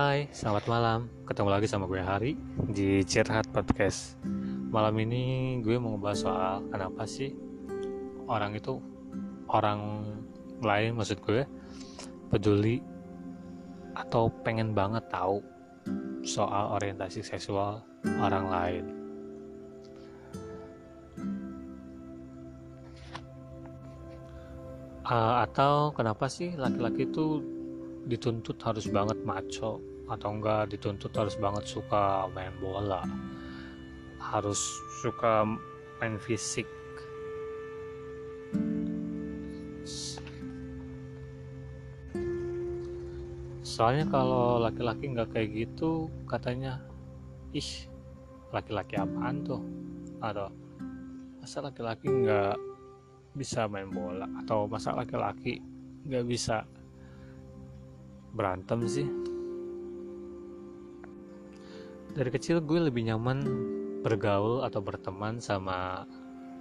Hai, selamat malam. Ketemu lagi sama gue Hari di Cirhat Podcast. Malam ini gue mau ngebahas soal kenapa sih orang itu orang lain maksud gue peduli atau pengen banget tahu soal orientasi seksual orang lain. Uh, atau kenapa sih laki-laki itu dituntut harus banget maco atau enggak dituntut harus banget suka main bola. Harus suka main fisik. Soalnya kalau laki-laki nggak kayak gitu katanya ih laki-laki apaan tuh? Atau masa laki-laki nggak bisa main bola? Atau masa laki-laki nggak bisa berantem sih dari kecil gue lebih nyaman bergaul atau berteman sama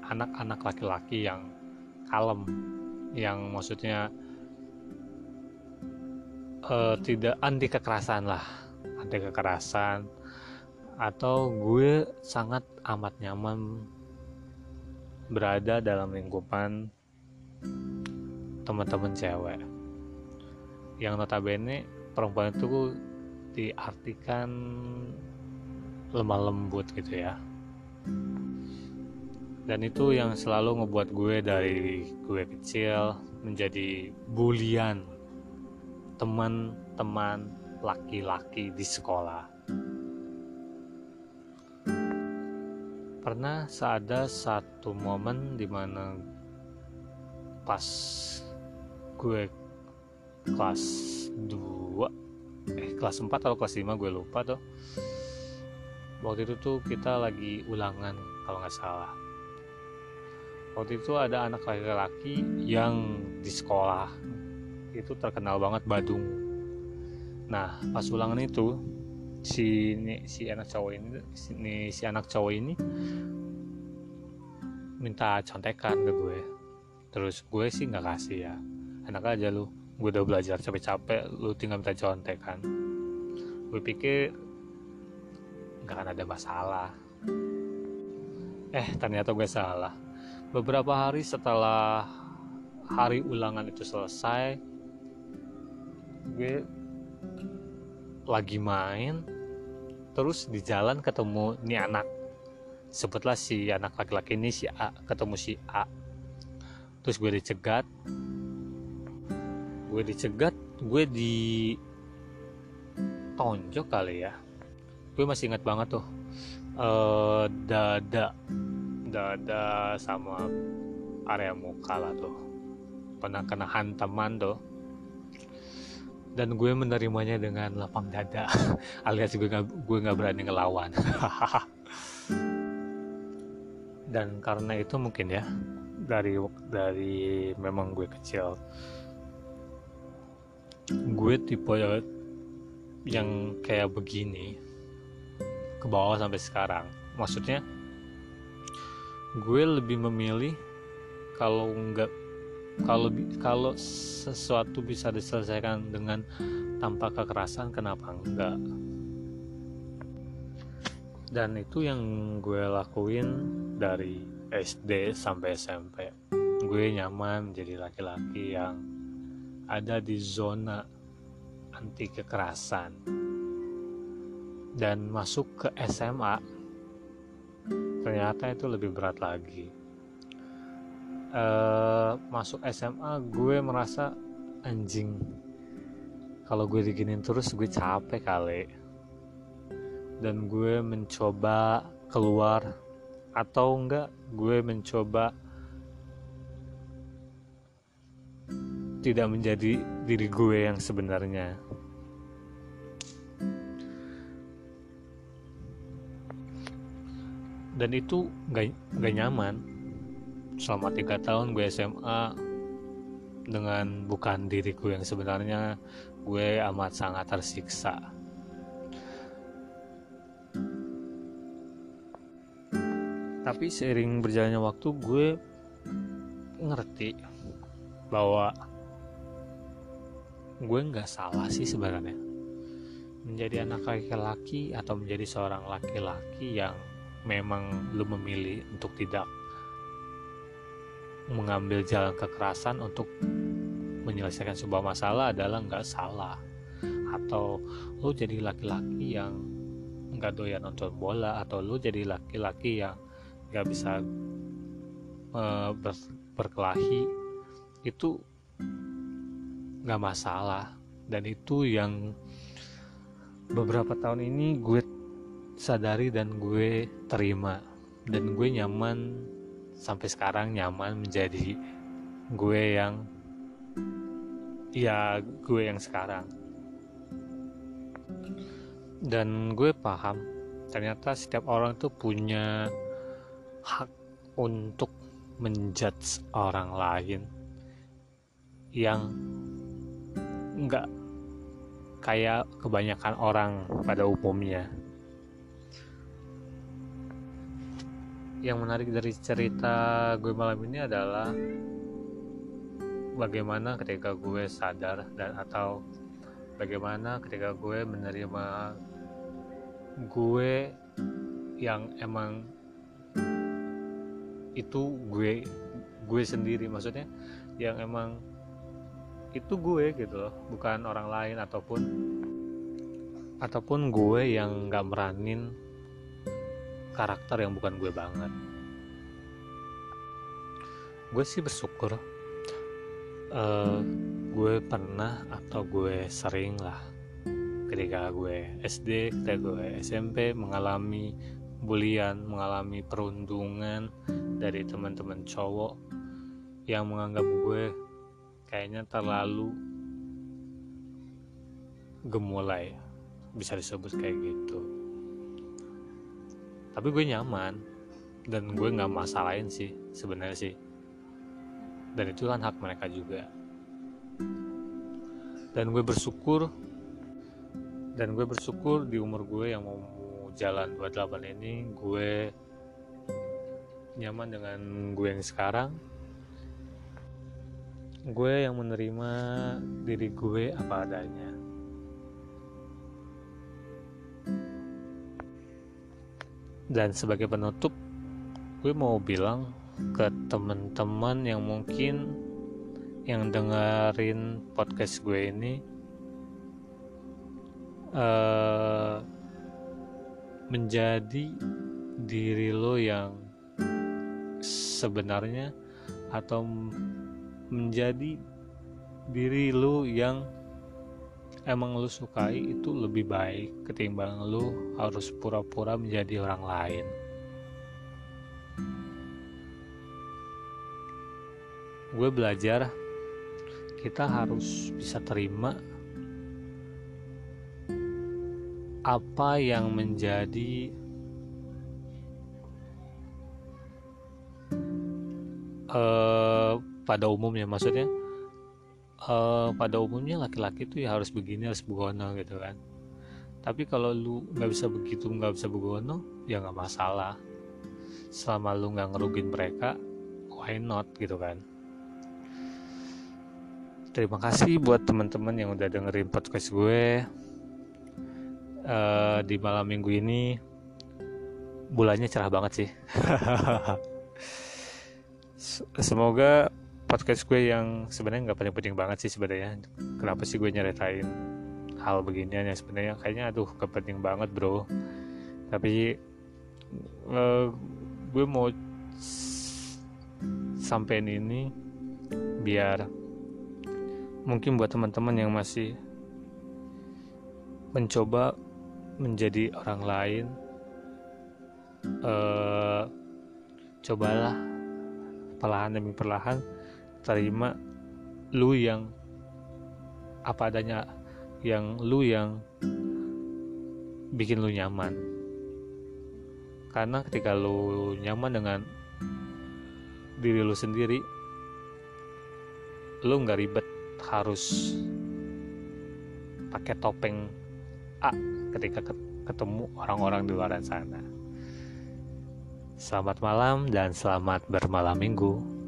anak-anak laki-laki yang kalem yang maksudnya uh, tidak anti kekerasan lah anti kekerasan. Atau gue sangat amat nyaman berada dalam lingkupan teman-teman cewek. Yang notabene perempuan itu diartikan lemah lembut gitu ya. Dan itu yang selalu ngebuat gue dari gue kecil menjadi bulian teman-teman laki-laki di sekolah. Pernah ada satu momen di mana pas gue kelas 2 eh kelas 4 atau kelas 5 gue lupa tuh waktu itu tuh kita lagi ulangan kalau nggak salah. Waktu itu ada anak laki-laki yang di sekolah. Itu terkenal banget Badung. Nah pas ulangan itu si ini, si anak cowok ini si, si anak cowok ini minta contekan ke gue. Terus gue sih nggak kasih ya. Enak aja lu. Gue udah belajar capek-capek lu tinggal minta contek kan gue pikir nggak akan ada masalah. Eh ternyata gue salah. Beberapa hari setelah hari ulangan itu selesai gue lagi main terus di jalan ketemu nih anak. Sebutlah si anak laki-laki ini si A ketemu si A. Terus gue dicegat. Gue dicegat gue di tonjok kali ya gue masih ingat banget tuh uh, dada dada sama area muka lah tuh. Pernah kena hantaman tuh. Dan gue menerimanya dengan lapang dada alias gue gak, gue nggak berani ngelawan. Dan karena itu mungkin ya dari dari memang gue kecil gue tipe yang kayak begini ke bawah sampai sekarang. Maksudnya gue lebih memilih kalau nggak kalau kalau sesuatu bisa diselesaikan dengan tanpa kekerasan kenapa enggak dan itu yang gue lakuin dari SD sampai SMP gue nyaman menjadi laki-laki yang ada di zona anti kekerasan dan masuk ke SMA ternyata itu lebih berat lagi e, masuk SMA gue merasa anjing kalau gue diginin terus gue capek kali dan gue mencoba keluar atau enggak gue mencoba tidak menjadi diri gue yang sebenarnya. Dan itu gak, gak nyaman. Selama tiga tahun gue SMA dengan bukan diriku yang sebenarnya, gue amat sangat tersiksa. Tapi seiring berjalannya waktu gue ngerti bahwa gue nggak salah sih sebenarnya menjadi anak laki-laki atau menjadi seorang laki-laki yang memang lu memilih untuk tidak mengambil jalan kekerasan untuk menyelesaikan sebuah masalah adalah nggak salah. Atau lu jadi laki-laki yang nggak doyan nonton bola atau lu jadi laki-laki yang nggak bisa ber berkelahi itu nggak masalah. Dan itu yang beberapa tahun ini gue sadari dan gue terima. Dan gue nyaman sampai sekarang nyaman menjadi gue yang ya gue yang sekarang. Dan gue paham ternyata setiap orang tuh punya hak untuk menjudge orang lain yang nggak kayak kebanyakan orang pada umumnya yang menarik dari cerita gue malam ini adalah bagaimana ketika gue sadar dan atau bagaimana ketika gue menerima gue yang emang itu gue gue sendiri. Maksudnya yang emang itu gue gitu loh bukan orang lain ataupun ataupun gue yang nggak meranin karakter yang bukan gue banget. Gue sih bersyukur uh, gue pernah atau gue sering lah ketika gue SD ketika gue SMP mengalami bulian mengalami perundungan dari teman-teman cowok yang menganggap gue kayaknya terlalu gemulai bisa disebut kayak gitu tapi gue nyaman. Dan gue nggak masalahin sih sebenarnya sih. Dan itu kan hak mereka juga. Dan gue bersyukur dan gue bersyukur di umur gue yang mau jalan 28 ini gue nyaman dengan gue yang sekarang. Gue yang menerima diri gue apa adanya dan sebagai penutup gue mau bilang ke teman-teman yang mungkin yang dengerin podcast gue ini uh, menjadi diri lo yang sebenarnya atau menjadi diri lo yang emang lu sukai itu lebih baik ketimbang lu harus pura-pura menjadi orang lain. Gue belajar kita harus bisa terima apa yang menjadi uh, pada umumnya maksudnya uh, pada umumnya laki-laki tuh ya harus begini harus begono gitu kan. Tapi kalau lu nggak bisa begitu nggak bisa begono ya nggak masalah. Selama lu nggak ngerugin mereka why not gitu kan. Terima kasih buat teman-teman yang udah dengerin podcast gue uh, di malam minggu ini. Bulannya cerah banget sih. Semoga podcast gue yang sebenarnya nggak penting-penting banget sih sebenarnya. Kenapa sih gue nyeritain hal beginian yang sebenarnya? Kayaknya aduh kepenting banget bro. Tapi uh, gue mau sampein ini biar mungkin buat teman-teman yang masih mencoba menjadi orang lain uh, cobalah perlahan demi perlahan terima lu yang apa adanya yang lu yang bikin lu nyaman karena ketika lu nyaman dengan diri lu sendiri lu nggak ribet harus pakai topeng A ketika ketemu orang-orang di luar sana. Selamat malam dan selamat bermalam minggu.